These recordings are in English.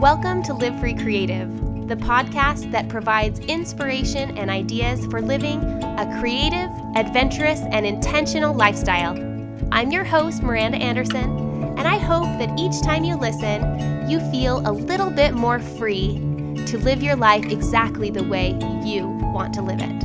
Welcome to Live Free Creative, the podcast that provides inspiration and ideas for living a creative, adventurous, and intentional lifestyle. I'm your host, Miranda Anderson, and I hope that each time you listen, you feel a little bit more free to live your life exactly the way you want to live it.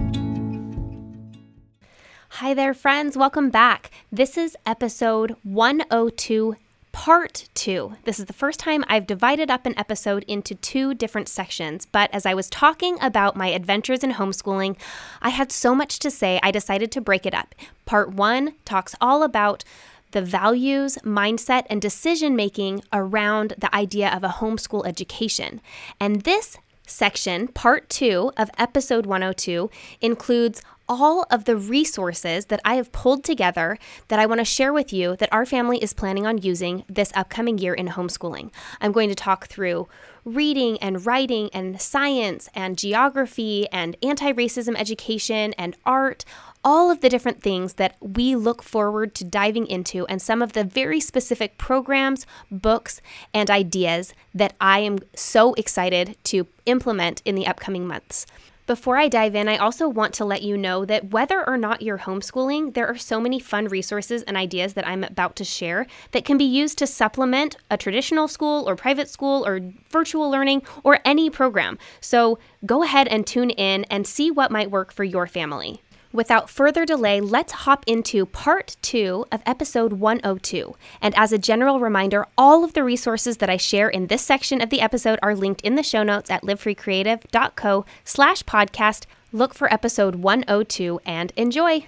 Hi there, friends. Welcome back. This is episode 102 part two. This is the first time I've divided up an episode into two different sections, but as I was talking about my adventures in homeschooling, I had so much to say, I decided to break it up. Part one talks all about the values, mindset, and decision making around the idea of a homeschool education. And this section, part two of episode 102, includes all of the resources that I have pulled together that I want to share with you that our family is planning on using this upcoming year in homeschooling. I'm going to talk through reading and writing and science and geography and anti racism education and art, all of the different things that we look forward to diving into, and some of the very specific programs, books, and ideas that I am so excited to implement in the upcoming months. Before I dive in, I also want to let you know that whether or not you're homeschooling, there are so many fun resources and ideas that I'm about to share that can be used to supplement a traditional school or private school or virtual learning or any program. So go ahead and tune in and see what might work for your family. Without further delay, let's hop into part two of episode 102. And as a general reminder, all of the resources that I share in this section of the episode are linked in the show notes at livefreecreative.co slash podcast. Look for episode 102 and enjoy.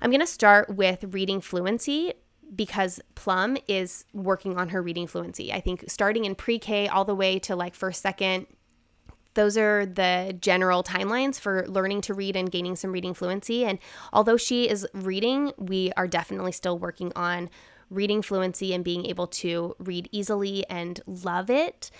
I'm going to start with reading fluency because Plum is working on her reading fluency. I think starting in pre K all the way to like first, second, those are the general timelines for learning to read and gaining some reading fluency. And although she is reading, we are definitely still working on reading fluency and being able to read easily and love it.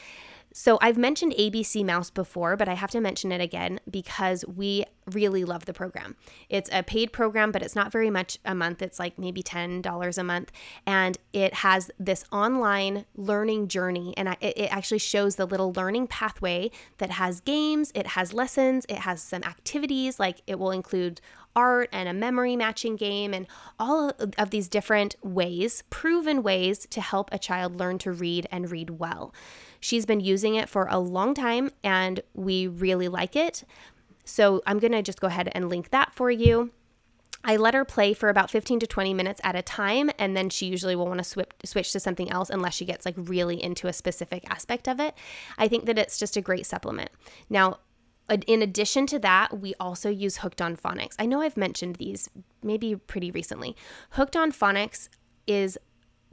So I've mentioned ABC Mouse before, but I have to mention it again because we really love the program. It's a paid program, but it's not very much a month. It's like maybe $10 a month. And it has this online learning journey. And it actually shows the little learning pathway that has games, it has lessons, it has some activities, like it will include art and a memory matching game and all of these different ways, proven ways to help a child learn to read and read well. She's been using it for a long time and we really like it. So I'm going to just go ahead and link that for you. I let her play for about 15 to 20 minutes at a time, and then she usually will want to switch switch to something else unless she gets like really into a specific aspect of it. I think that it's just a great supplement. Now, in addition to that, we also use Hooked on Phonics. I know I've mentioned these maybe pretty recently. Hooked on Phonics is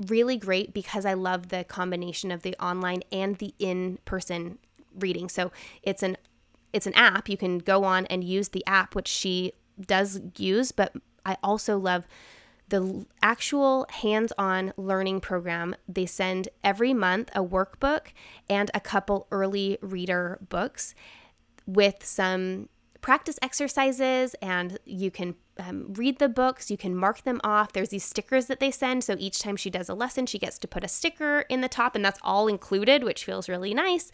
really great because I love the combination of the online and the in-person reading. So it's an it's an app you can go on and use the app which she does use, but I also love the actual hands-on learning program. They send every month a workbook and a couple early reader books with some practice exercises and you can um, read the books, you can mark them off. There's these stickers that they send. So each time she does a lesson, she gets to put a sticker in the top, and that's all included, which feels really nice.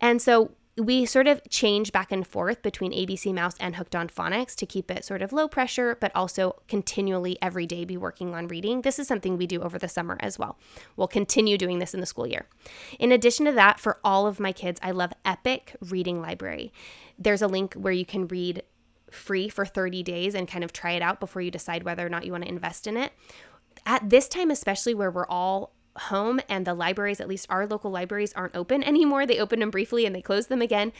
And so we sort of change back and forth between ABC Mouse and Hooked on Phonics to keep it sort of low pressure, but also continually every day be working on reading. This is something we do over the summer as well. We'll continue doing this in the school year. In addition to that, for all of my kids, I love Epic Reading Library. There's a link where you can read free for 30 days and kind of try it out before you decide whether or not you want to invest in it. At this time, especially where we're all home and the libraries, at least our local libraries, aren't open anymore. They opened them briefly and they closed them again.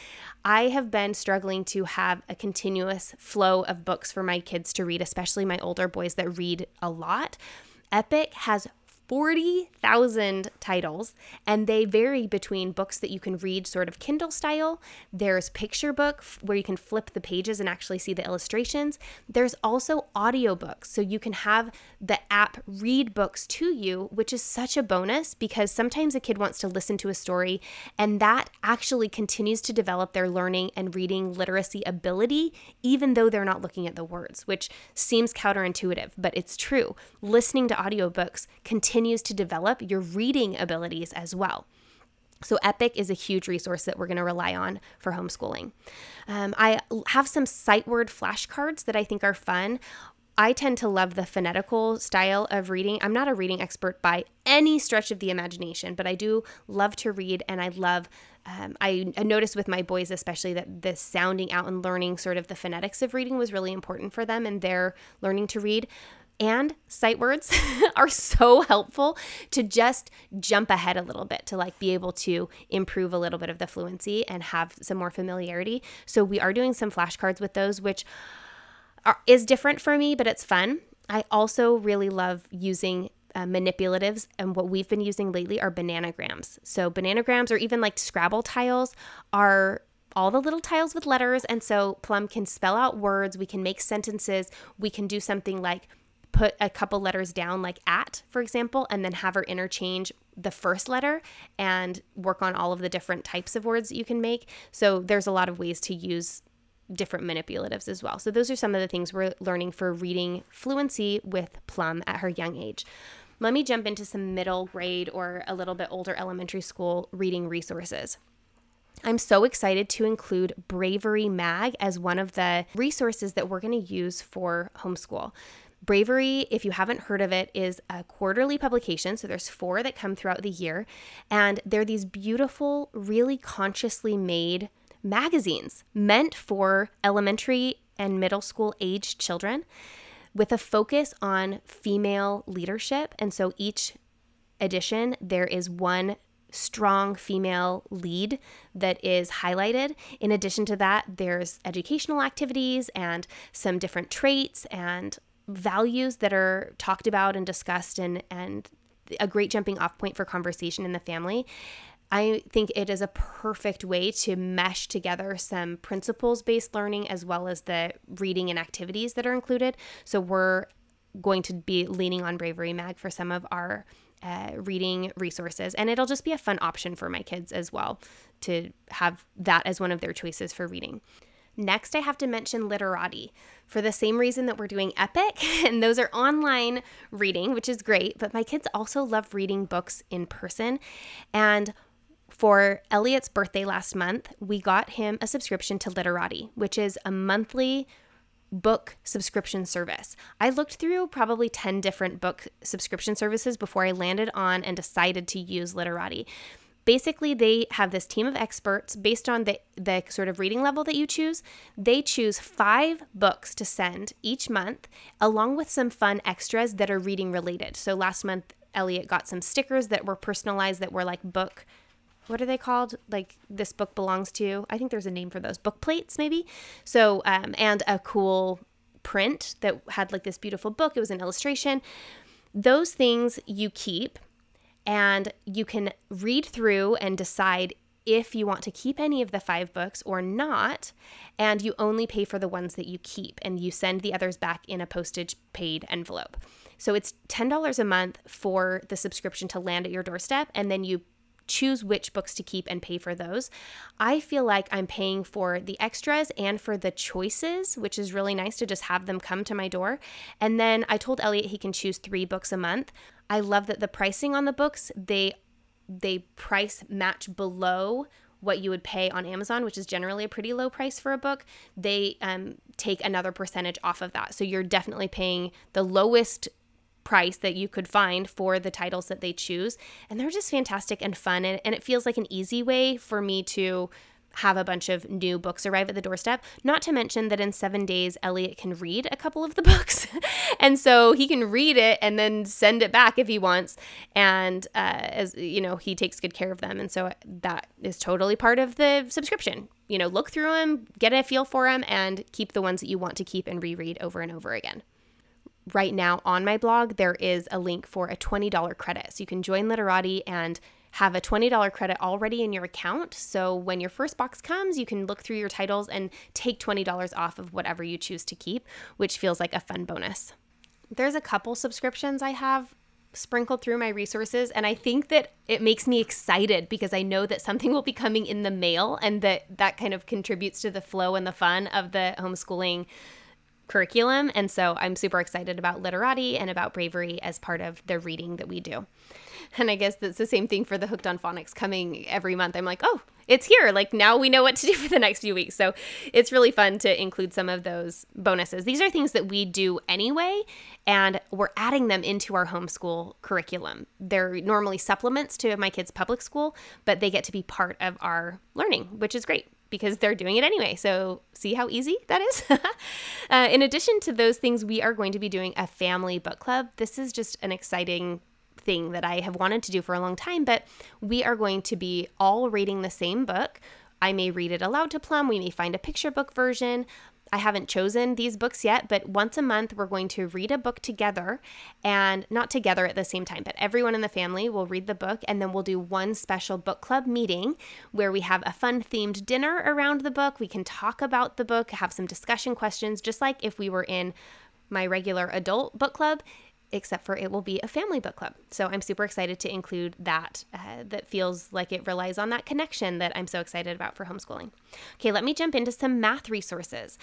I have been struggling to have a continuous flow of books for my kids to read, especially my older boys that read a lot. Epic has 40,000 titles, and they vary between books that you can read sort of Kindle style. There's picture book where you can flip the pages and actually see the illustrations. There's also audiobooks, so you can have the app read books to you, which is such a bonus because sometimes a kid wants to listen to a story, and that actually continues to develop their learning and reading literacy ability, even though they're not looking at the words, which seems counterintuitive, but it's true. Listening to audiobooks continues continues to develop your reading abilities as well. So, Epic is a huge resource that we're going to rely on for homeschooling. Um, I have some sight word flashcards that I think are fun. I tend to love the phonetical style of reading. I'm not a reading expert by any stretch of the imagination, but I do love to read and I love. Um, I, I noticed with my boys, especially, that the sounding out and learning sort of the phonetics of reading was really important for them and their learning to read and sight words are so helpful to just jump ahead a little bit to like be able to improve a little bit of the fluency and have some more familiarity. So we are doing some flashcards with those which are, is different for me, but it's fun. I also really love using uh, manipulatives and what we've been using lately are bananagrams. So bananagrams or even like Scrabble tiles are all the little tiles with letters and so Plum can spell out words, we can make sentences, we can do something like put a couple letters down, like at, for example, and then have her interchange the first letter and work on all of the different types of words that you can make. So there's a lot of ways to use different manipulatives as well. So those are some of the things we're learning for reading fluency with Plum at her young age. Let me jump into some middle grade or a little bit older elementary school reading resources. I'm so excited to include Bravery Mag as one of the resources that we're going to use for homeschool. Bravery, if you haven't heard of it, is a quarterly publication. So there's four that come throughout the year. And they're these beautiful, really consciously made magazines meant for elementary and middle school aged children with a focus on female leadership. And so each edition, there is one strong female lead that is highlighted. In addition to that, there's educational activities and some different traits and values that are talked about and discussed and and a great jumping off point for conversation in the family. I think it is a perfect way to mesh together some principles based learning as well as the reading and activities that are included. So we're going to be leaning on Bravery Mag for some of our uh, reading resources, and it'll just be a fun option for my kids as well to have that as one of their choices for reading. Next, I have to mention Literati for the same reason that we're doing Epic, and those are online reading, which is great, but my kids also love reading books in person. And for Elliot's birthday last month, we got him a subscription to Literati, which is a monthly book subscription service. I looked through probably 10 different book subscription services before I landed on and decided to use Literati basically they have this team of experts based on the, the sort of reading level that you choose. They choose five books to send each month along with some fun extras that are reading related. So last month elliot got some stickers that were personalized that were like book what are they called? Like this book belongs to i think there's a name for those. Book plates maybe? So um, and a cool print that had like this beautiful book. It was an illustration. Those things you keep and you can read through and decide if you want to keep any of the five books or not. And you only pay for the ones that you keep and you send the others back in a postage paid envelope. So it's $10 a month for the subscription to land at your doorstep. And then you choose which books to keep and pay for those. I feel like I'm paying for the extras and for the choices, which is really nice to just have them come to my door. And then I told Elliot he can choose three books a month. I love that the pricing on the books, they they price match below what you would pay on Amazon, which is generally a pretty low price for a book, they um, take another percentage off of that. So you're definitely paying the lowest price that you could find for the titles that they choose. And they're just fantastic and fun. And, and it feels like an easy way for me to have a bunch of new books arrive at the doorstep. Not to mention that in seven days, Elliot can read a couple of the books. and so he can read it and then send it back if he wants. And uh, as you know, he takes good care of them. And so that is totally part of the subscription. You know, look through them, get a feel for them, and keep the ones that you want to keep and reread over and over again right now on my blog, there is a link for a $20 credit. So you can join Literati and have a $20 credit already in your account. So when your first box comes, you can look through your titles and take $20 off of whatever you choose to keep, which feels like a fun bonus. There's a couple subscriptions I have sprinkled through my resources and I think that it makes me excited because I know that something will be coming in the mail and that that kind of contributes to the flow and the fun of the homeschooling curriculum and so I'm super excited about literati and about bravery as part of the reading that we do. And I guess that's the same thing for the Hooked on Phonics coming every month. I'm like, oh, it's here. Like now we know what to do for the next few weeks. So it's really fun to include some of those bonuses. These are things that we do anyway, and we're adding them into our homeschool curriculum. They're normally supplements to my kids' public school, but they get to be part of our learning, which is great because they're doing it anyway. So, see how easy that is? uh, in addition to those things, we are going to be doing a family book club. This is just an exciting thing that I have wanted to do for a long time, but we are going to be all reading the same book. I may read it aloud to Plum. We may find a picture book version. I haven't chosen these books yet, but once a month we're going to read a book together and not together at the same time, but everyone in the family will read the book and then we'll do one special book club meeting where we have a fun themed dinner around the book. We can talk about the book, have some discussion questions, just like if we were in my regular adult book club except for it will be a family book club. So I'm super excited to include that. Uh, that feels like it relies on that connection that I'm so excited about for homeschooling. Okay, let me jump into some math resources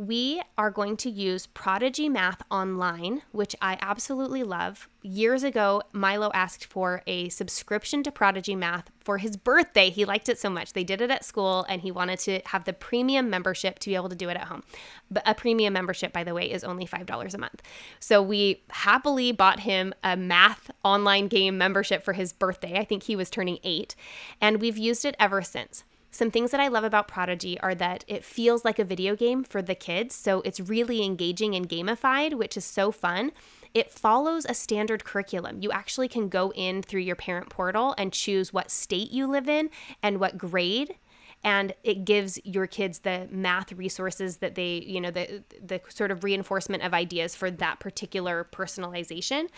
we are going to use Prodigy Math Online, which I absolutely love. Years ago, Milo asked for a subscription to Prodigy Math for his birthday. He liked it so much. They did it at school and he wanted to have the premium membership to be able to do it at home. But a premium membership, by the way, is only $5 a month. So we happily bought him a math online game membership for his birthday. I think he was turning eight. And we've used it ever since. Some things that I love about Prodigy are that it feels like a video game for the kids. So it's really engaging and gamified, which is so fun. It follows a standard curriculum. You actually can go in through your parent portal and choose what state you live in and what grade and it gives your kids the math resources that they you know the the sort of reinforcement of ideas for that particular personalization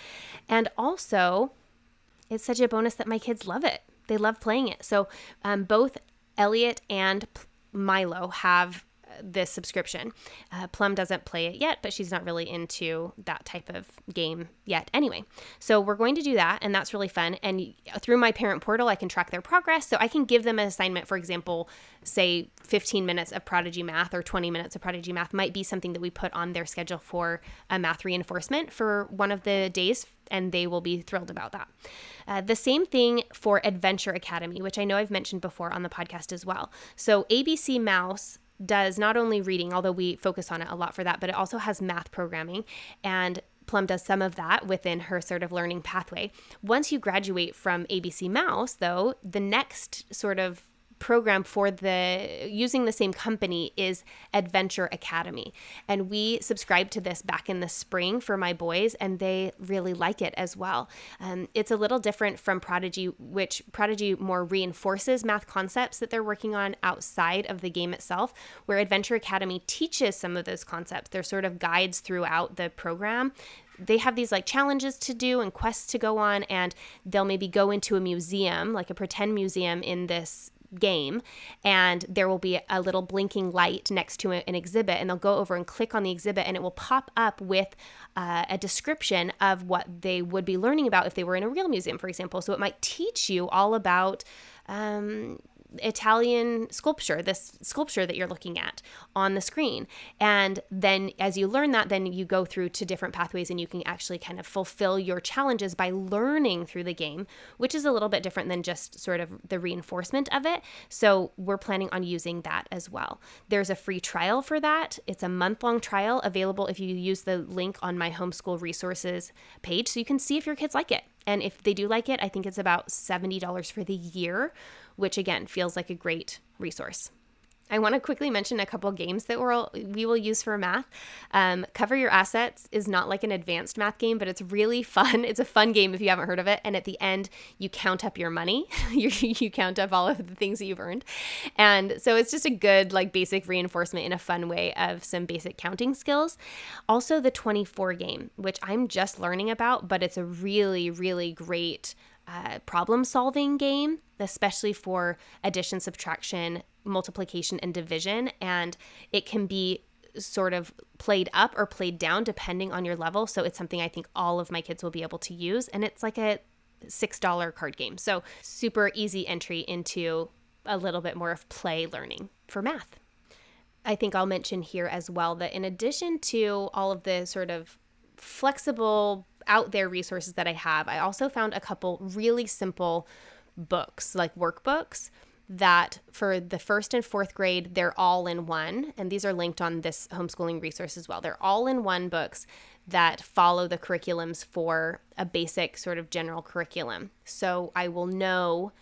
and also it's such a bonus that my kids love it they love playing it so um, both Elliot and Milo have this subscription. Uh, Plum doesn't play it yet, but she's not really into that type of game yet anyway. So we're going to do that, and that's really fun. And through my parent portal, I can track their progress. So I can give them an assignment, for example, say 15 minutes of Prodigy Math or 20 minutes of Prodigy Math might be something that we put on their schedule for a math reinforcement for one of the days, and they will be thrilled about that. Uh, the same thing for Adventure Academy, which I know I've mentioned before on the podcast as well. So ABC Mouse does not only reading, although we focus on it a lot for that, but it also has math programming. And Plum does some of that within her sort of learning pathway. Once you graduate from ABC Mouse, though, the next sort of program for the using the same company is Adventure Academy. And we subscribed to this back in the spring for my boys, and they really like it as well. Um, it's a little different from Prodigy, which Prodigy more reinforces math concepts that they're working on outside of the game itself, where Adventure Academy teaches some of those concepts. They're sort of guides throughout the program they have these like challenges to do and quests to go on and they'll maybe go into a museum like a pretend museum in this game and there will be a little blinking light next to an exhibit and they'll go over and click on the exhibit and it will pop up with uh, a description of what they would be learning about if they were in a real museum for example. So it might teach you all about um, Italian sculpture, this sculpture that you're looking at on the screen. And then as you learn that, then you go through to different pathways and you can actually kind of fulfill your challenges by learning through the game, which is a little bit different than just sort of the reinforcement of it. So we're planning on using that as well. There's a free trial for that. It's a month long trial available if you use the link on my homeschool resources page so you can see if your kids like it. And if they do like it, I think it's about $70 for the year, which again feels like a great resource. I want to quickly mention a couple games that we'll, we will use for math. Um, Cover Your Assets is not like an advanced math game, but it's really fun. It's a fun game if you haven't heard of it. And at the end, you count up your money. you, you count up all of the things that you've earned. And so it's just a good, like, basic reinforcement in a fun way of some basic counting skills. Also, the 24 game, which I'm just learning about, but it's a really, really great uh, problem solving game, especially for addition, subtraction, multiplication, and division. And it can be sort of played up or played down depending on your level. So it's something I think all of my kids will be able to use. And it's like a $6 card game. So super easy entry into a little bit more of play learning for math. I think I'll mention here as well that in addition to all of the sort of flexible out there resources that I have, I also found a couple really simple books, like workbooks that for the first and fourth grade, they're all in one. And these are linked on this homeschooling resource as well. They're all in one books that follow the curriculums for a basic sort of general curriculum. So I will know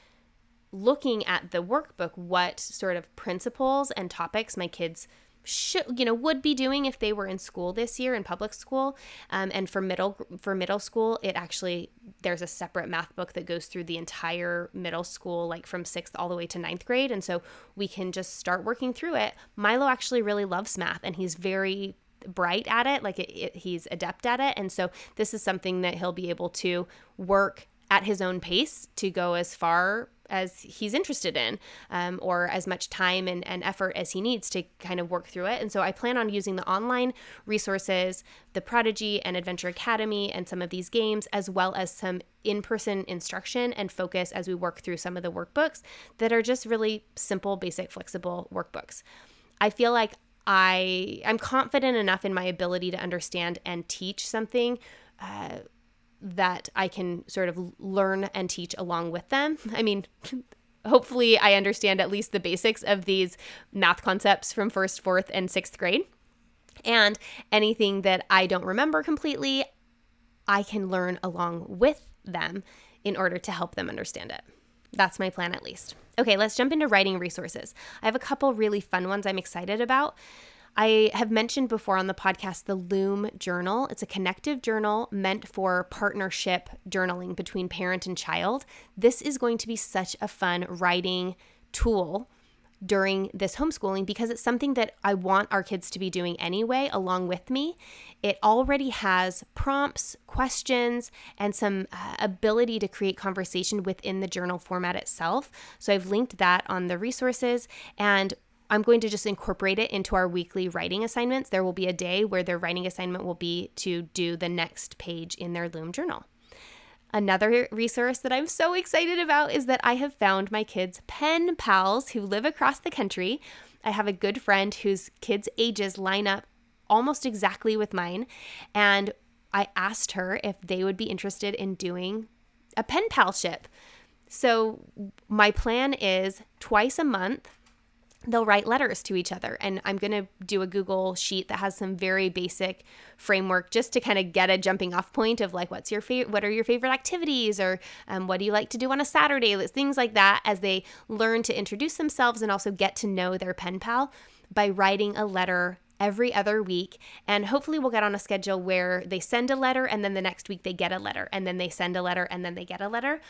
looking at the workbook what sort of principles and topics my kids should you know would be doing if they were in school this year in public school. Um, and for middle for middle school it actually there's a separate math book that goes through the entire middle school like from sixth all the way to ninth grade. And so we can just start working through it. Milo actually really loves math and he's very bright at it. Like it, it, he's adept at it. And so this is something that he'll be able to work at his own pace to go as far as he's interested in um, or as much time and, and effort as he needs to kind of work through it. And so I plan on using the online resources, the Prodigy and Adventure Academy, and some of these games, as well as some in person instruction and focus as we work through some of the workbooks that are just really simple, basic, flexible workbooks. I feel like I I'm confident enough in my ability to understand and teach something uh, that I can sort of learn and teach along with them. I mean, hopefully, I understand at least the basics of these math concepts from first, fourth, and sixth grade. And anything that I don't remember completely, I can learn along with them in order to help them understand it. That's my plan, at least. Okay, let's jump into writing resources. I have a couple really fun ones I'm excited about. I have mentioned before on the podcast the Loom Journal. It's a connective journal meant for partnership journaling between parent and child. This is going to be such a fun writing tool during this homeschooling because it's something that I want our kids to be doing anyway, along with me. It already has prompts, questions, and some uh, ability to create conversation within the journal format itself. So I've linked that on the resources. And I'm going to just incorporate it into our weekly writing assignments. There will be a day where their writing assignment will be to do the next page in their Loom journal. Another resource that I'm so excited about is that I have found my kids' pen pals who live across the country. I have a good friend whose kids' ages line up almost exactly with mine. And I asked her if they would be interested in doing a pen pal ship. So, my plan is twice a month they'll write letters to each other and i'm going to do a google sheet that has some very basic framework just to kind of get a jumping off point of like what's your favorite what are your favorite activities or um, what do you like to do on a saturday things like that as they learn to introduce themselves and also get to know their pen pal by writing a letter every other week. And hopefully, we'll get on a schedule where they send a letter and then the next week they get a letter and then they send a letter and then they get a letter.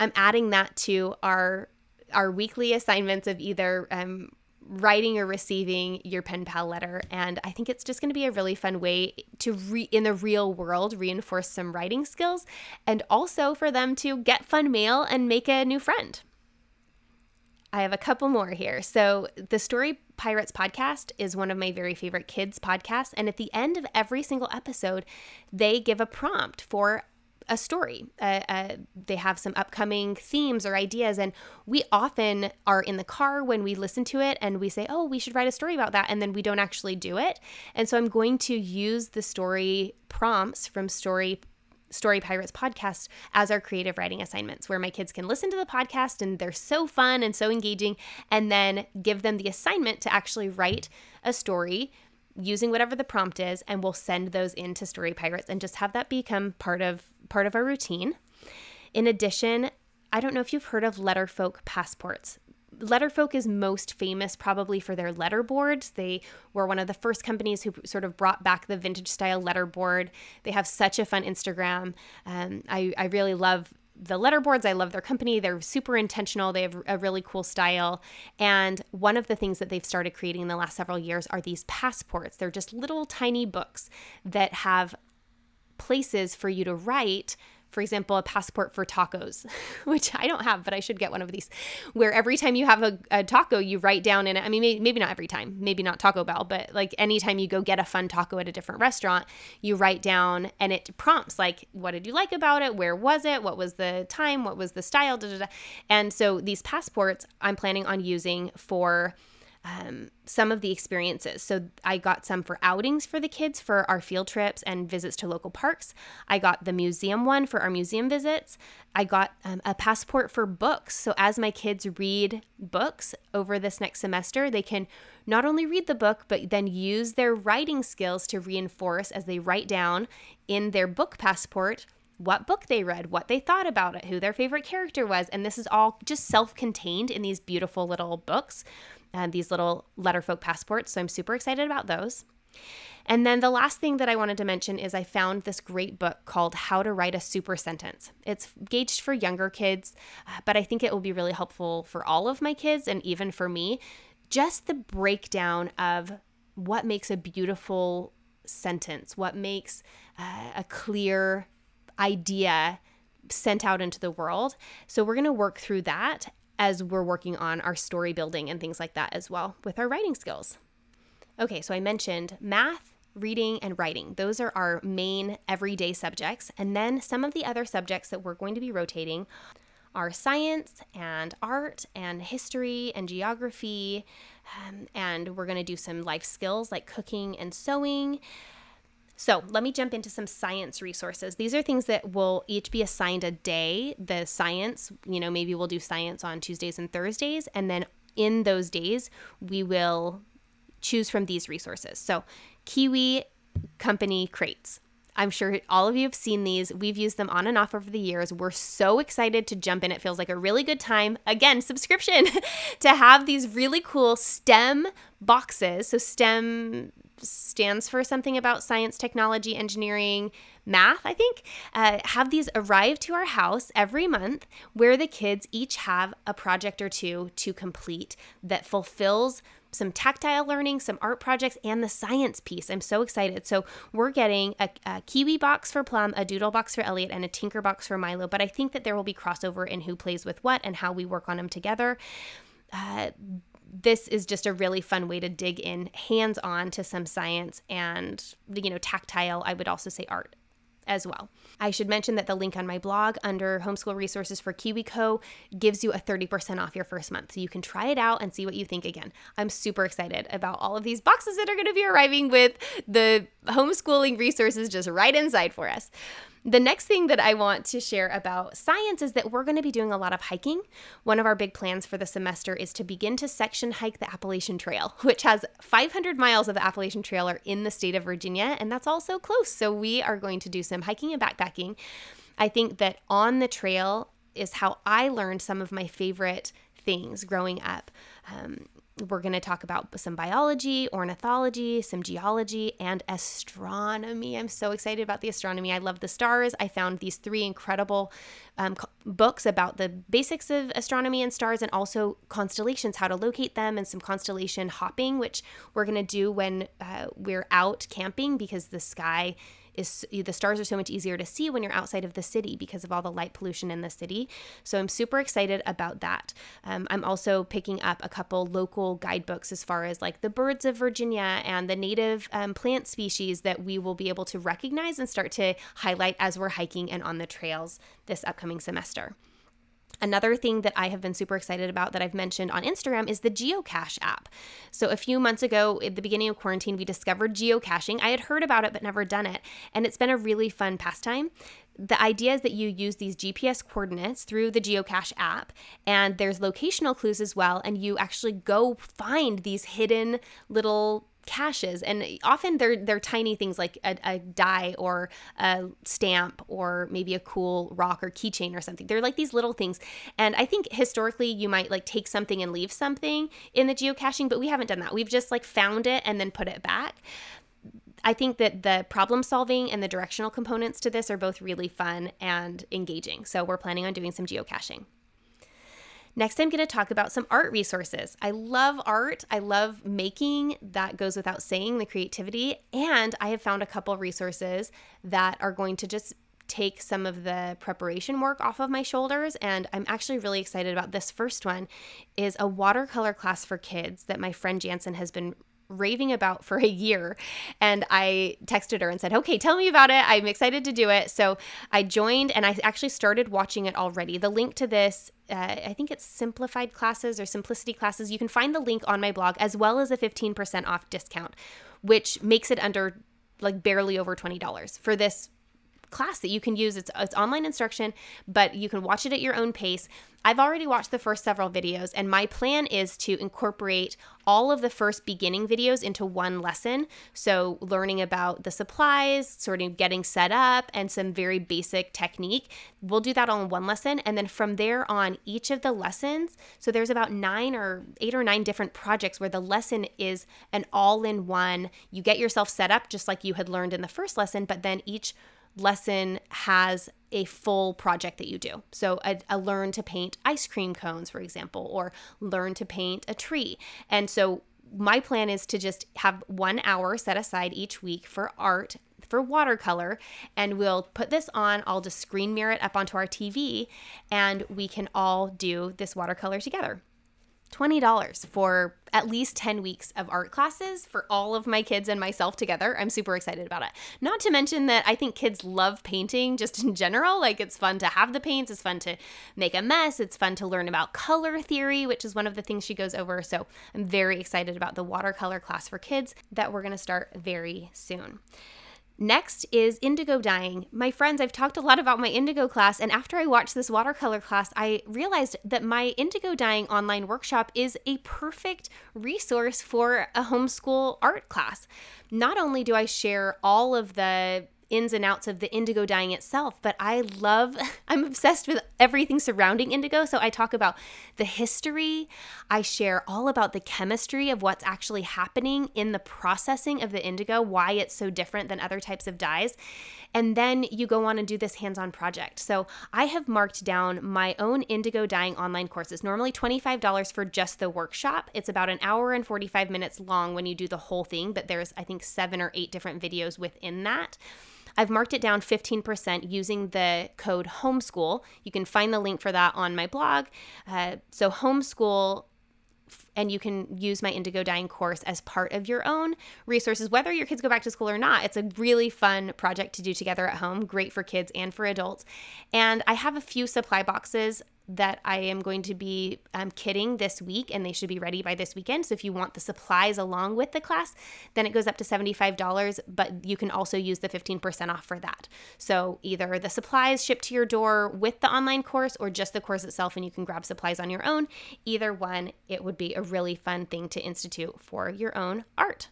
I'm adding that to our our weekly assignments of either um, writing or receiving your pen pal letter and i think it's just going to be a really fun way to re- in the real world reinforce some writing skills and also for them to get fun mail and make a new friend I have a couple more here. So, the Story Pirates podcast is one of my very favorite kids podcasts. And at the end of every single episode, they give a prompt for a story. Uh, uh, they have some upcoming themes or ideas. And we often are in the car when we listen to it and we say, oh, we should write a story about that. And then we don't actually do it. And so I'm going to use the story prompts from Story. Story Pirates podcast as our creative writing assignments, where my kids can listen to the podcast and they're so fun and so engaging, and then give them the assignment to actually write a story using whatever the prompt is and we'll send those into story pirates and just have that become part of part of our routine in addition i don't know if you've heard of letterfolk passports Letterfolk is most famous probably for their letterboards. They were one of the first companies who sort of brought back the vintage style letterboard. They have such a fun Instagram. Um, I, I really love the letterboards. I love their company. They're super intentional. They have a really cool style. And one of the things that they've started creating in the last several years are these passports. They're just little tiny books that have places for you to write for example, a passport for tacos, which I don't have, but I should get one of these, where every time you have a, a taco, you write down in it. I mean, maybe, maybe, not every time, maybe not Taco Bell, but like anytime you go get a fun taco at a different restaurant, you write down and it prompts like, what did you like about it? Where was it? What was the time? What was the style? Da, da, da. And so these passports I'm planning on using for um, some of the experiences. So I got some for outings for the kids for our field trips and visits to local parks. I got the museum one for our museum visits. I got um, a passport for books. So as my kids read books over this next semester, they can not only read the book, but then use their writing skills to reinforce as they write down in their book passport what book they read, what they thought about it, who their favorite character was. And this is all just self contained in these beautiful little books uh, these little Letterfolk passports. So I'm super excited about those. And then the last thing that I wanted to mention is I found this great book called How to Write a Super Sentence. It's gauged for younger kids, uh, but I think it will be really helpful for all of my kids and even for me. Just the breakdown of what makes a beautiful sentence, what makes uh, a clear idea sent out into the world. So we're going to work through that as we're working on our story building and things like that as well with our writing skills. Okay, so I mentioned math, reading, and writing. Those are our main everyday subjects. And then some of the other subjects that we're going to be rotating are science and art and history and geography. Um, and we're going to do some life skills like cooking and sewing. So let me jump into some science resources. These are things that will each be assigned a day. The science, you know, maybe we'll do science on Tuesdays and Thursdays. And then in those days, we will choose from these resources. So, Kiwi Company crates. I'm sure all of you have seen these. We've used them on and off over the years. We're so excited to jump in. It feels like a really good time. Again, subscription to have these really cool STEM boxes. So, STEM stands for something about science, technology, engineering, math, I think, uh, have these arrive to our house every month where the kids each have a project or two to complete that fulfills some tactile learning, some art projects, and the science piece. I'm so excited. So, we're getting a, a, Kiwi box for Plum, a Doodle box for Elliot, and a Tinker box for Milo. But I think that there will be crossover in who plays with what and how we work on them together. Uh, this is just a really fun way to dig in hands on to some science and, you know, tactile, I would also say art as well. I should mention that the link on my blog under homeschool resources for KiwiCo gives you a 30% off your first month. So you can try it out and see what you think again. I'm super excited about all of these boxes that are going to be arriving with the homeschooling resources just right inside for us. The next thing that I want to share about science is that we're going to be doing a lot of hiking. One of our big plans for the semester is to begin to section hike the Appalachian Trail, which has 500 miles of the Appalachian Trail are in the state of Virginia, and that's also close. So we are going to do some hiking and backpacking. I think that on the trail is how I learned some of my favorite things growing up. Um, we're going to talk about some biology, ornithology, some geology, and astronomy. I'm so excited about the astronomy. I love the stars. I found these three incredible um, books about the basics of astronomy and stars and also constellations, how to locate them, and some constellation hopping, which we're going to do when uh, we're out camping because the sky is the stars are so much easier to see when you're outside of the city because of all the light pollution in the city. So I'm super excited about that. Um, I'm also picking up a couple local guidebooks as far as like the birds of Virginia and the native um, plant species that we will be able to recognize and start to highlight as we're hiking and on the trails this upcoming semester. Another thing that I have been super excited about that I've mentioned on Instagram is the geocache app. So, a few months ago, at the beginning of quarantine, we discovered geocaching. I had heard about it but never done it, and it's been a really fun pastime. The idea is that you use these GPS coordinates through the geocache app, and there's locational clues as well, and you actually go find these hidden little caches and often they're they're tiny things like a, a, die or a stamp or maybe a cool rock or keychain or something they're like these little things and i think historically you might like take something and leave something in the geocaching but we haven't done that we've just like found it and then put it back I think that the problem solving and the directional components to this are both really fun and engaging. So we're planning on doing some geocaching. Next, I'm going to talk about some art resources. I love art. I love making, that goes without saying, the creativity. And I have found a couple resources that are going to just take some of the preparation work off of my shoulders and I'm actually really excited about this first one is a watercolor class for kids that my friend Jansen has been raving about for a year. And I texted her and said, okay, tell me about it. I'm excited to do it. So I joined and I actually started watching it already. The link to this, uh, I think it's simplified classes or simplicity classes. You can find the link on my blog as well as a 15% off discount, which makes it under like barely over $20 for this class that you can use. It's, it's online instruction, but you can watch it at your own pace. I've already watched the first several videos, and my plan is to incorporate all of the first beginning videos into one lesson. So, learning about the supplies, sort of getting set up, and some very basic technique. We'll do that all in one lesson. And then from there on, each of the lessons, so there's about nine or eight or nine different projects where the lesson is an all in one. You get yourself set up just like you had learned in the first lesson, but then each lesson has a full project that you do. So, a, a, learn to paint ice cream cones, for example, or learn to paint a tree. And so, my plan is to just have one hour set aside each week for art for watercolor and we'll put this on i'll just screen mirror it up onto our tv and we can all do this watercolor together $20 for at least 10 weeks of art classes for all of my kids and myself together. I'm super excited about it. Not to mention that I think kids love painting just in general. Like it's fun to have the paints, it's fun to make a mess, it's fun to learn about color theory, which is one of the things she goes over. So I'm very excited about the watercolor class for kids that we're to start very soon. Next is indigo dyeing. My friends, I've talked a lot about my indigo class, and after I watched this watercolor class, I realized that my indigo dyeing online workshop is a perfect resource for a homeschool art class. Not only do I share all of the ins and outs of the indigo dyeing itself, but I love, I'm obsessed with everything surrounding indigo. So I talk about the history, I share all about the chemistry of what's actually happening in the processing of the indigo, why it's so different than other types of dyes. And then you go on and do this hands on project. So I have marked down my own indigo dyeing online courses, normally $25 for just the workshop. It's about an hour and 45 minutes long when you do the whole thing, but there's, I think, seven or eight different videos within that. I've marked it down 15% using the code homeschool. You can find the link for that on my blog. Uh, so, homeschool and you can use my indigo dyeing course as part of your own resources whether your kids go back to school or not it's a really fun project to do together at home great for kids and for adults and i have a few supply boxes that I am going to be um, kitting this week, and they should be ready by this weekend. So if you want the supplies along with the class, then it goes up to $75, but you can also use the 15% off for that. So either the supplies shipped to your door with the online course or just the course itself, and you can grab supplies on your own. Either one, it would be a really fun thing to institute for your own art.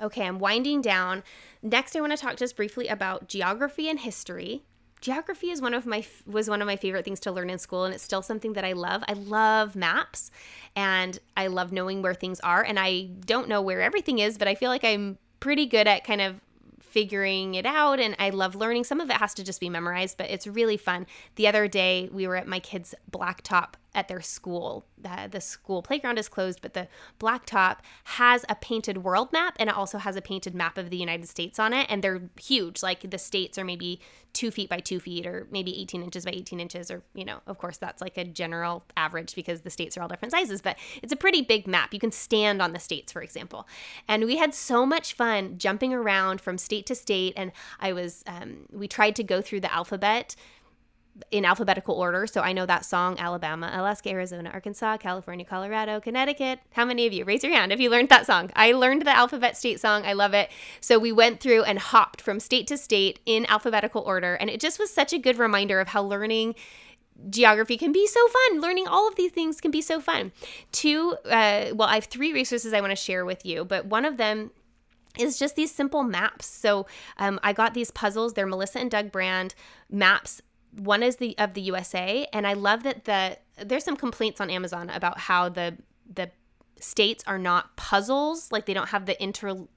Okay, I'm winding down. Next, I want to talk just briefly about geography and history geography is one of my was one of my favorite things to learn in school and it's still something that I love. I love maps and I love knowing where things are and I don't know where everything is, but I feel like I'm pretty good at kind of figuring it out and I love learning. Some of it has to just be memorized, but it's really fun. The other day we were at my kids' blacktop at their school. The school playground is closed, but the blacktop has a painted world map and it also has a painted map of the United States on it. And they're huge. Like the states are maybe two feet by two feet or maybe 18 inches by 18 inches. Or, you know, of course, that's like a general average because the states are all different sizes, but it's a pretty big map. You can stand on the states, for example. And we had so much fun jumping around from state to state. And I was, um, we tried to go through the alphabet in alphabetical order. So I know that song Alabama, Alaska, Arizona, Arkansas, California, Colorado, Connecticut. How many of you? Raise your hand if you learned that song. I learned the alphabet state song. I love it. So we went through and hopped from state to state in alphabetical order. And it just was such a good reminder of how learning geography can be so fun. Learning all of these things can be so fun. Two, uh, well, I have three resources I want to share with you, but one of them is just these simple maps. So um, I got these puzzles. They're Melissa and Doug Brand maps one is the of the USA, and I love that the there's some complaints on Amazon about how the the states are not puzzles like they don't have the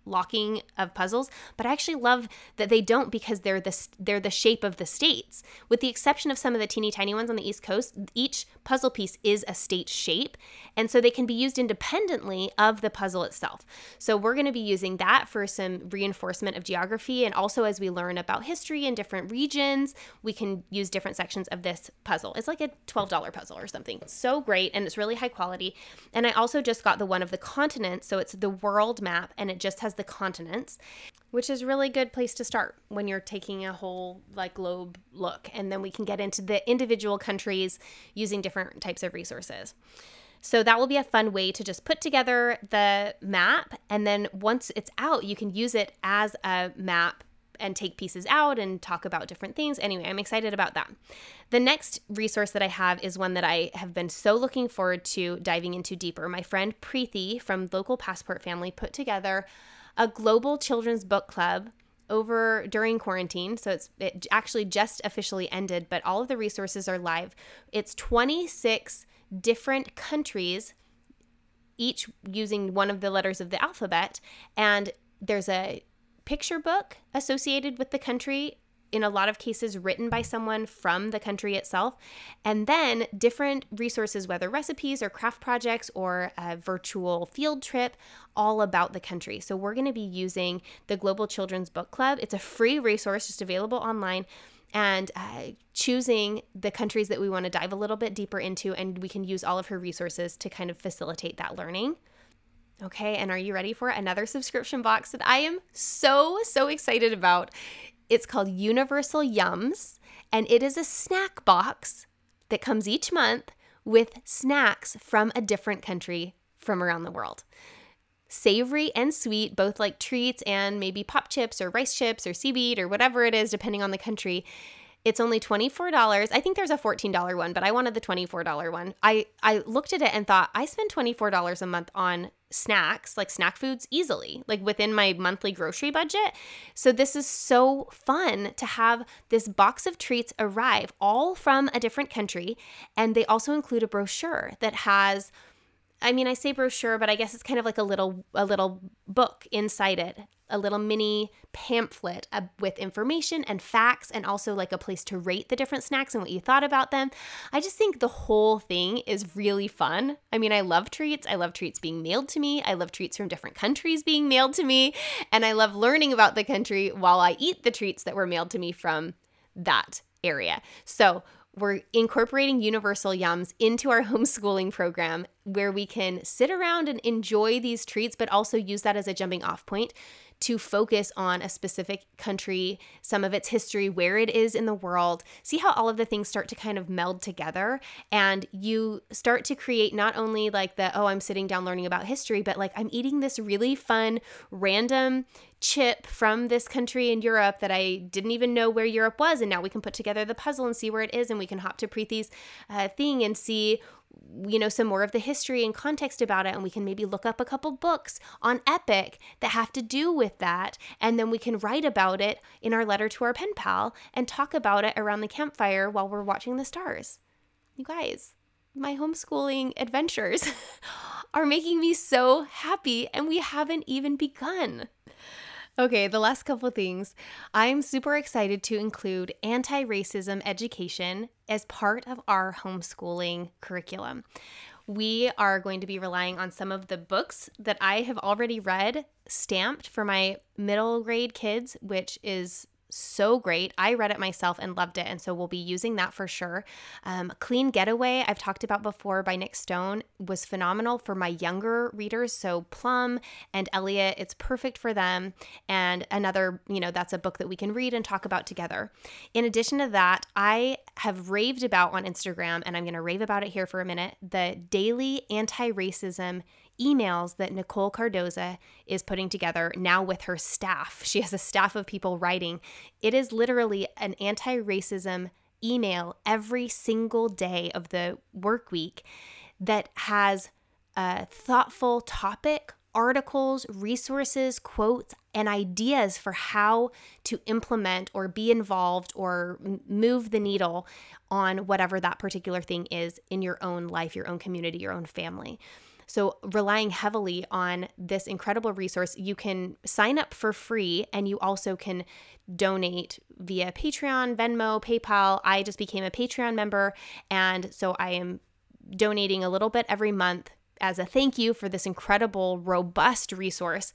interlocking of puzzles but i actually love that they don't because they're the they're the shape of the states. With the exception of some of the teeny tiny ones on the east coast each puzzle piece is a state shape and so they can be used independently of the puzzle itself. So we're going to be using that for some reinforcement of geography and also as we learn about history in different regions we can use different sections of this puzzle. It's like a $12 puzzle or something. So great and it's really high quality. And i also just got the one of the continents. So it's the world map and it just has the continents, which is really good place to start when you're taking a whole like globe look. And then we can get into the individual countries using different types of resources. So that will be a fun way to just put together the map. And then once it's out, you can use it as a map and take pieces out and talk about different things. Anyway, I'm excited about that. The next resource that I have is one that I have been so looking forward to diving into deeper. My friend Preeti from Local Passport Family put together a global children's book club over during quarantine. So it's it actually just officially ended, but all of the resources are live. It's 26 different countries each using one of the letters of the alphabet and there's a picture book associated with the country in a lot of cases written by someone from the country itself, and then different resources, whether recipes or craft projects or a virtual field trip, all about the country. So, we're going to be using the Global Children's Book Club. It's a free resource just available online. And uh, choosing the countries that we want to dive a little bit deeper into, and we can use all of her resources to kind of facilitate that learning. Okay, and are you ready for another subscription box that I am so, so excited about? It's called Universal Yums, and it is a snack box that comes each month with snacks from a different country from around the world. Savory and sweet, both like treats and maybe pop chips or rice chips or seaweed or whatever it is, depending on the country. It's only $24. I think there's a $14 one, but I wanted the $24 one. I, I looked at it and thought, I spend $24 a month on snacks, like snack foods, easily, like within my monthly grocery budget. So, this is so fun to have this box of treats arrive all from a different country. And they also include a brochure that has I mean, I say brochure, but I guess it's kind of like a little a little book inside it, a little mini pamphlet uh, with information and facts, and also like a place to rate the different snacks and what you thought about them. I just think the whole thing is really fun. I mean, I love treats. I love treats being mailed to me. I love treats from different countries being mailed to me, and I love learning about the country while I eat the treats that were mailed to me from that area. So we're incorporating universal yums into our homeschooling program where we can sit around and enjoy these treats, but also use that as a jumping off point to focus on a specific country, some of its history, where it is in the world. See how all of the things start to kind of meld together and you start to create not only like the, oh, I'm sitting down learning about history, but like I'm eating this really fun, random chip from this country in Europe that I didn't even know where Europe was. And now we can put together the puzzle and see where it is. And we can hop to Preeti's uh, thing and see you know some more of the history and context about it and we can maybe look up a couple books on epic that have to do with that and then we can write about it in our letter to our pen pal and talk about it around the campfire while we're watching the stars you guys my homeschooling adventures are making me so happy and we haven't even begun Okay, the last couple things. I'm super excited to include anti racism education as part of our homeschooling curriculum. We are going to be relying on some of the books that I have already read stamped for my middle grade kids, which is so great. I read it myself and loved it. And so we'll be using that for sure. Um, Clean Getaway, I've talked about before by Nic Stone, was phenomenal for my younger readers. So Plum and Elliot, it's perfect for them. And another, you know, that's a book that we can read and talk about together. In addition to that, I have raved about on Instagram, and I'm going to rave about it here for a minute the daily anti racism emails that Nicole Cardoza is putting together now with her staff. She has a staff of people writing. It is literally an anti racism email every single day of the work week that has a thoughtful topic, articles, resources, quotes, and ideas for how to implement or be involved or move the needle on whatever that particular thing is in your own life, your own community, your own family. So, relying heavily on this incredible resource, you can sign up for free and you also can donate via Patreon, Venmo, PayPal. I just became a Patreon member. And so I am donating a little bit every month as a thank you for this incredible, robust resource.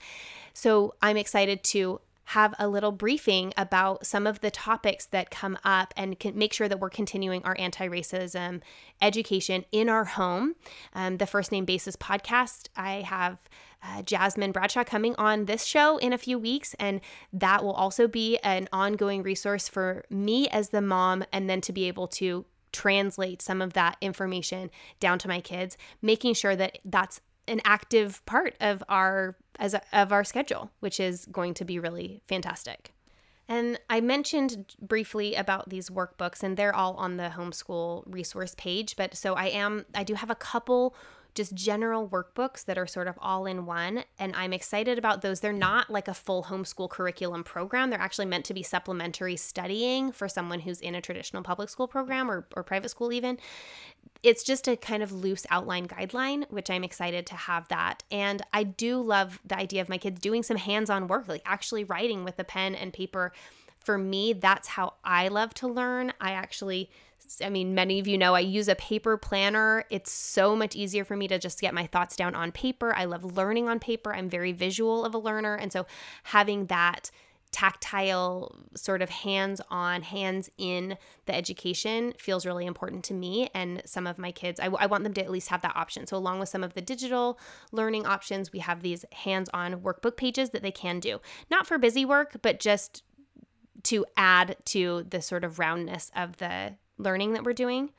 So I'm excited to have a little briefing about some of the topics that come up and can make sure that we're continuing our anti racism education in our home. Um, the First Name Basis podcast, I have uh, Jasmine Bradshaw coming on this show in a few weeks, and that will also be an ongoing resource for me as the mom, and then to be able to translate some of that information down to my kids, making sure that that's an active part of our as a, of our schedule, which is going to be really fantastic. And I mentioned briefly about these workbooks, and they're all on the homeschool resource page. But so I am, I do have a couple just general workbooks that are sort of all in one. And I'm excited about those. They're not like a full homeschool curriculum program, they're actually meant to be supplementary studying for someone who's in a traditional public school program or, or private school, even. It's just a kind of loose outline guideline, which I'm excited to have that. And I do love the idea of my kids doing some hands on work, like actually writing with a pen and paper. For me, that's how I love to learn. I actually I mean, many of you know I use a paper planner. It's so much easier for me to just get my thoughts down on paper. I love learning on paper. I'm very visual of a learner. And so having that tactile, sort of hands on, hands in the education feels really important to me and some of my kids. I, I, want them to at least have that option. So, along with some of the digital learning options, we have these hands on workbook pages that they can do. Not for busy work, but just to add to the sort of roundness of the learning that we're doing.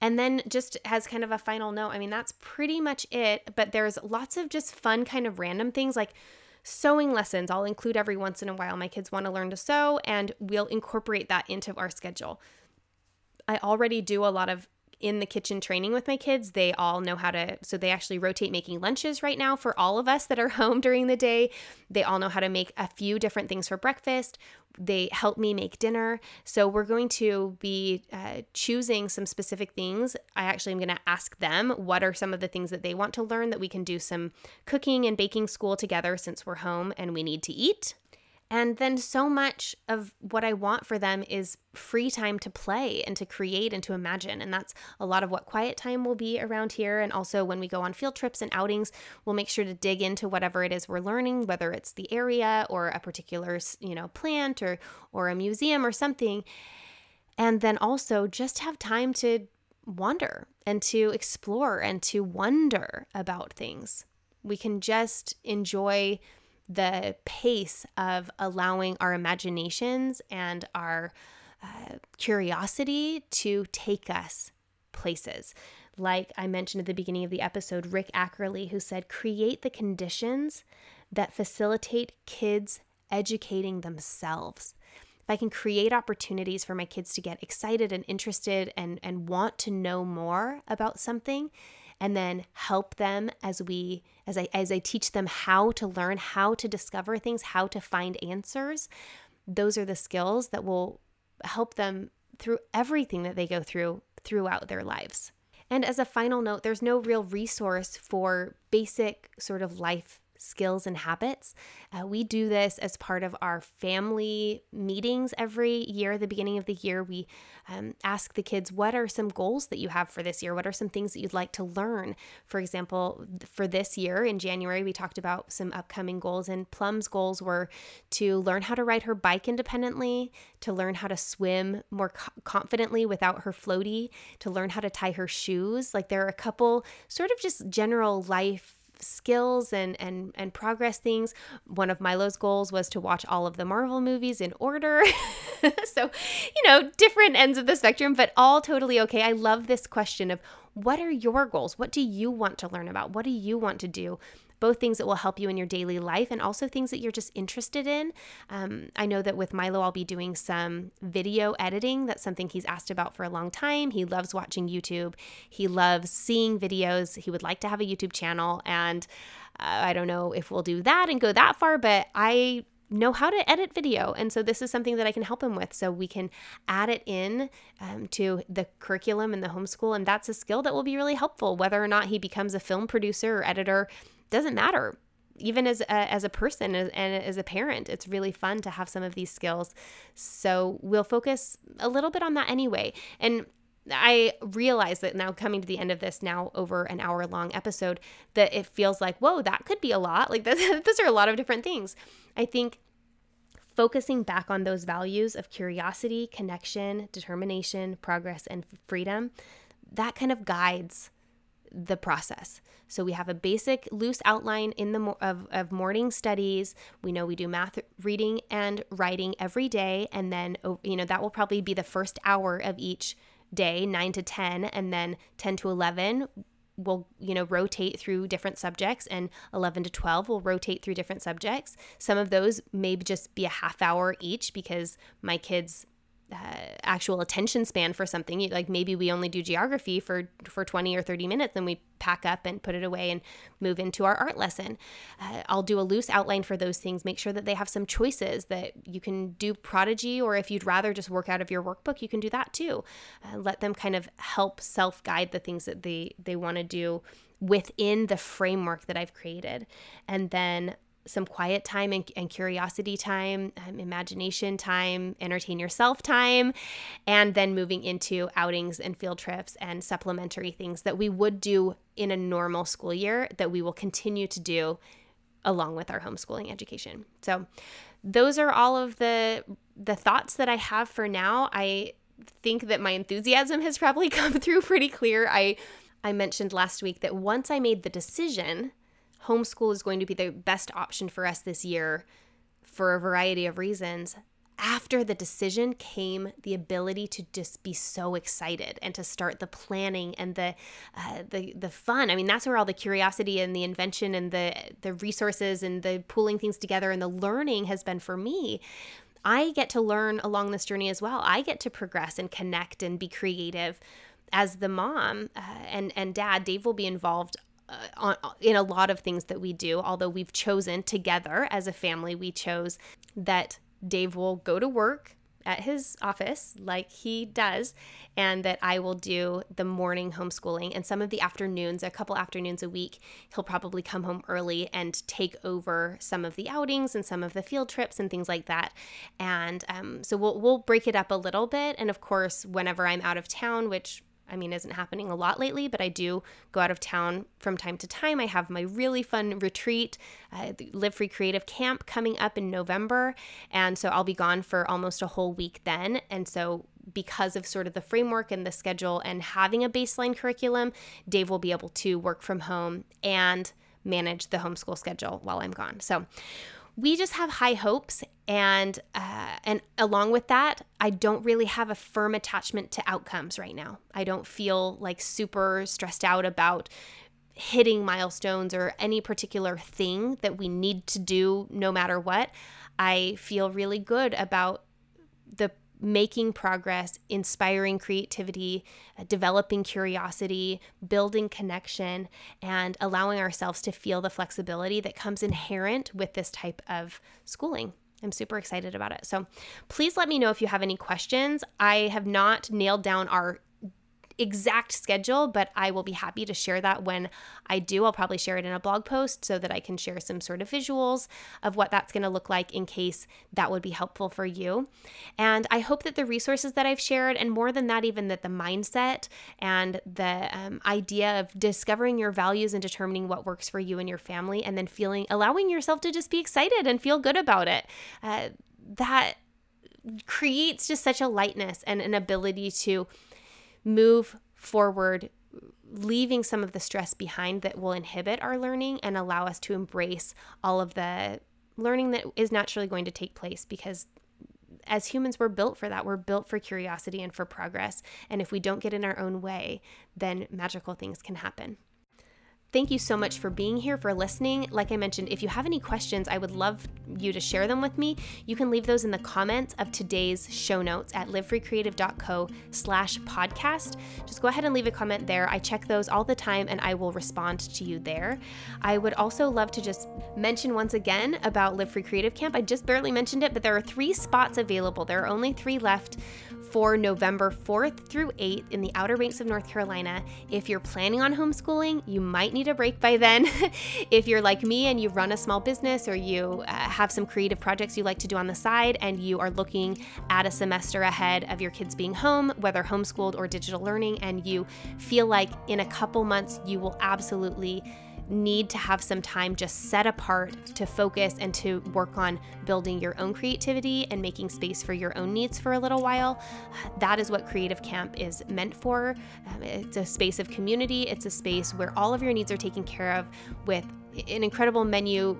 And then, just as kind of a final note, I mean, that's pretty much it. But there's lots of just fun, kind of random things like sewing lessons. I'll include every once in a while. My kids want to learn to sew, and we'll incorporate that into our schedule. I already do a lot of in the kitchen training with my kids. They all know how to, so they actually rotate making lunches right now for all of us that are home during the day. They all know how to make a few different things for breakfast. They help me make dinner. So we're going to be uh, choosing some specific things. I actually am going to ask them what are some of the things that they want to learn that we can do some cooking and baking school together since we're home and we need to eat. And then so much of what I want for them is free time to play and to create and to imagine. And that's a lot of what quiet time will be around here. And also when we go on field trips and outings, we'll make sure to dig into whatever it is we're learning, whether it's the area or a particular, you know, plant or or a museum or something. And then also just have time to wander and to explore and to wonder about things. We can just enjoy the pace of allowing our imaginations and our uh, curiosity to take us places. Like I mentioned at the beginning of the episode, Rick Ackerly, who said, create the conditions that facilitate kids educating themselves. If I can create opportunities for my kids to get excited and interested and, and want to know more about something, and then help them as we as I as I teach them how to learn, how to discover things, how to find answers. Those are the skills that will help them through everything that they go through throughout their lives. And as a final note, there's no real resource for basic sort of life skills and habits. Uh, we do this as part of our family meetings every year. At the beginning of the year, we um, ask the kids, What are some goals that you have for this year? What are some things that you'd like to learn? For example, for this year in January, we talked about some upcoming goals, and Plum's goals were to learn how to ride her bike independently, to learn how to swim more co- confidently without her floaty, to learn how to tie her shoes. Like there are a couple sort of just general life skills and and and progress things. One of Milo's goals was to watch all of the Marvel movies in order. so, you know, different ends of the spectrum, but all totally okay. I love this question of what are your goals? What do you want to learn about? What do you want to do? Both things that will help you in your daily life and also things that you're just interested in. Um, I know that with Milo, I'll be doing some video editing. That's something he's asked about for a long time. He loves watching YouTube, he loves seeing videos. He would like to have a YouTube channel. And uh, I don't know if we'll do that and go that far, but I know how to edit video. And so this is something that I can help him with. So we can add it in um, to the curriculum and the homeschool. And that's a skill that will be really helpful, whether or not he becomes a film producer or editor doesn't matter. Even as a, as a person and as a parent it's really fun to have some of these skills. So we'll focus a little bit on that anyway. And I realize that now coming to the end of this now over an hour long episode that it feels like whoa that could be a lot. Like this, those are a lot of different things. I think focusing back on those values of curiosity connection determination progress and freedom that kind of guides the process. So we have a basic loose outline in the of, of morning studies. We know we do math, reading, and writing every day, and then oh, you know that will probably be the first hour of each day, nine to ten, and then ten to eleven will you know rotate through different subjects and 11 to 12 will rotate through different subjects some of those may just be a half hour each because my kids uh, actual attention span for something. Like maybe we only do geography for for 20 or 30 minutes and we pack up and put it away and move into our art lesson. Uh, i'll do a loose outline for those things make sure that they have some choices that you can do prodigy or if you'd rather just work out of your workbook you can do that too. Uh, let them kind of help self guide the things that they they want to do within the framework that i've created. And then some quiet time and, and curiosity time, um, imagination time, entertain yourself time, and then moving into outings and field trips and supplementary things that we would do in a normal school year that we will continue to do along with our homeschooling education. So those are all of the the thoughts that I have for now. I think that my enthusiasm has probably come through pretty clear. I I mentioned last week that once I made the decision homeschool is going to be the best option for us this year for a variety of reasons. After the decision came the ability to just be so excited and to start the planning and the uh, the the fun. I mean, that's where all the curiosity and the invention and the the resources and the pulling things together and the learning has been for me. I get to learn along this journey as well. I get to progress and connect and be creative as the mom uh, and and dad. Dave will be involved on, in a lot of things that we do, although we've chosen together as a family, we chose that Dave will go to work at his office like he does and that I will do the morning homeschooling and some of the afternoons a couple afternoons a week he'll probably come home early and take over some of the outings and some of the field trips and things like that. And um, so we'll, we'll break it up a little bit. And of course whenever I'm out of town which I mean, isn't happening a lot lately, but I do go out of town from time to time. I have my really fun retreat, uh, Live Free Creative Camp coming up in November. And so I'll be gone for almost a whole week then. And so because of sort of the framework and the schedule and having a baseline curriculum, Dave will be able to work from home and manage the homeschool schedule while I'm gone. So we just have high hopes and uh, and along with that i don't really have a firm attachment to outcomes right now. I don't feel like super stressed out about hitting milestones or any particular thing that we need to do no matter what. I feel really good about the making progress, inspiring creativity, uh, developing curiosity, building connection, and allowing ourselves to feel the flexibility that comes inherent with this type of schooling. I'm super excited about it. So please let me know if you have any questions. I have not nailed down our exact schedule, but I will be happy to share that when I do. I'll probably share it in a blog post so that I can share some sort of visuals of what that's going to look like in case that would be helpful for you. And I hope that the resources that I've shared, and more than that, even that the mindset and the um, idea of discovering your values and determining what works for you and your family, and then feeling, allowing yourself to just be excited and feel good about it. Uh, that creates just such a lightness and an ability to move forward leaving some of the stress behind that will inhibit our learning and allow us to embrace all of the learning that is naturally going to take place because as humans we're built for that. We're built for curiosity and for progress. And if we don't get in our own way then magical things can happen Thank you so much for being here, for listening. Like I mentioned, if you have any questions, I would love you to share them with me. You can leave those in the comments of today's show notes at livefreecreative.co slash podcast. Just go ahead and leave a comment there. I check those all the time and I will respond to you there. I would also love to just mention once again about Live Free Creative Camp. I just barely mentioned it, but there are three spots available. There are only three left for November 4th through 8th in the Outer Banks of North Carolina. If you're planning on homeschooling, you might need a break by then. if you're like me and you run a small business or you uh, have some creative projects you like to do on the side and you are looking at a semester ahead of your kids being home, whether homeschooled or digital learning, and you feel like in a couple months you will absolutely need to have some time just set apart to focus and to work on building your own creativity and making space for your own needs for a little while. That is what Creative Camp is meant for. It's a space of community, it's a space where all of your needs are taken care of with an incredible menu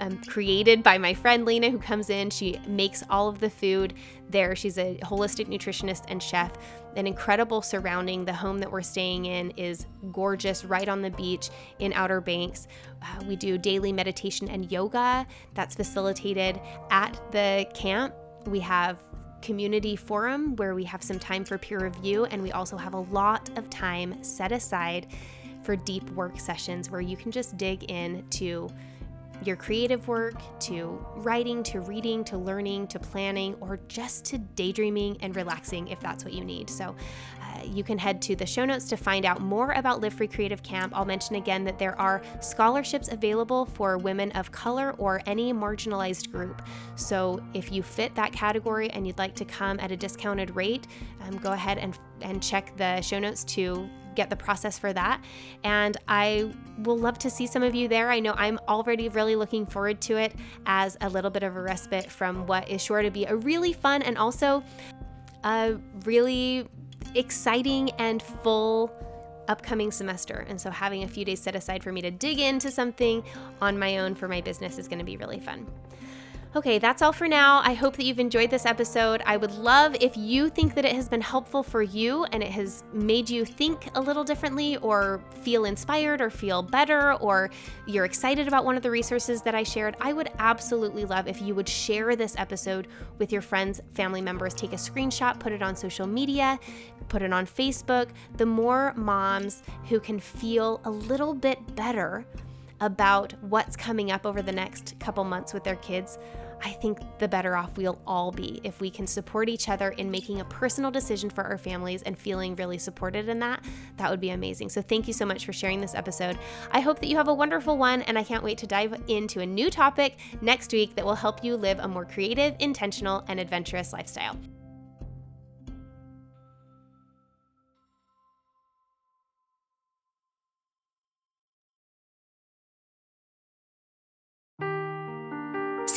um, created by my friend Lena, who comes in. She makes all of the food there. She's a holistic nutritionist and chef. An incredible surrounding. The home that we're staying in is gorgeous, right on the beach in Outer Banks. Uh, we do daily meditation and yoga that's facilitated at the camp. We have community forum where we have some time for peer review, and we also have a lot of time set aside for deep work sessions where you can just dig into your creative work, to writing, to reading, to learning, to planning, or just to daydreaming and relaxing if that's what you need. So uh, you can head to the show notes to find out more about Live Free Creative Camp. I'll mention again that there are scholarships available for women of color or any marginalized group. So if you fit that category and you'd like to come at a discounted rate, um, go ahead and, and check the show notes to get the process for that. And I will love to see some of you there. I know I'm already really looking forward to it as a little bit of a respite from what is sure to be a really fun and also a really exciting and full upcoming semester. And so having a few days set aside for me to dig into something on my own for my business is going to be really fun. Okay, that's all for now. I hope that you've enjoyed this episode. I would love if you think that it has been helpful for you and it has made you think a little differently or feel inspired or feel better or you're excited about one of the resources that I shared. I would absolutely love if you would share this episode with your friends, family members. Take a screenshot, put it on social media, put it on Facebook. The more moms who can feel a little bit better about what's coming up over the next couple months with their kids, I think the better off we'll all be if we can support each other in making a personal decision for our families and feeling really supported in that. That would be amazing. So, thank you so much for sharing this episode. I hope that you have a wonderful one, and I can't wait to dive into a new topic next week that will help you live a more creative, intentional, and adventurous lifestyle.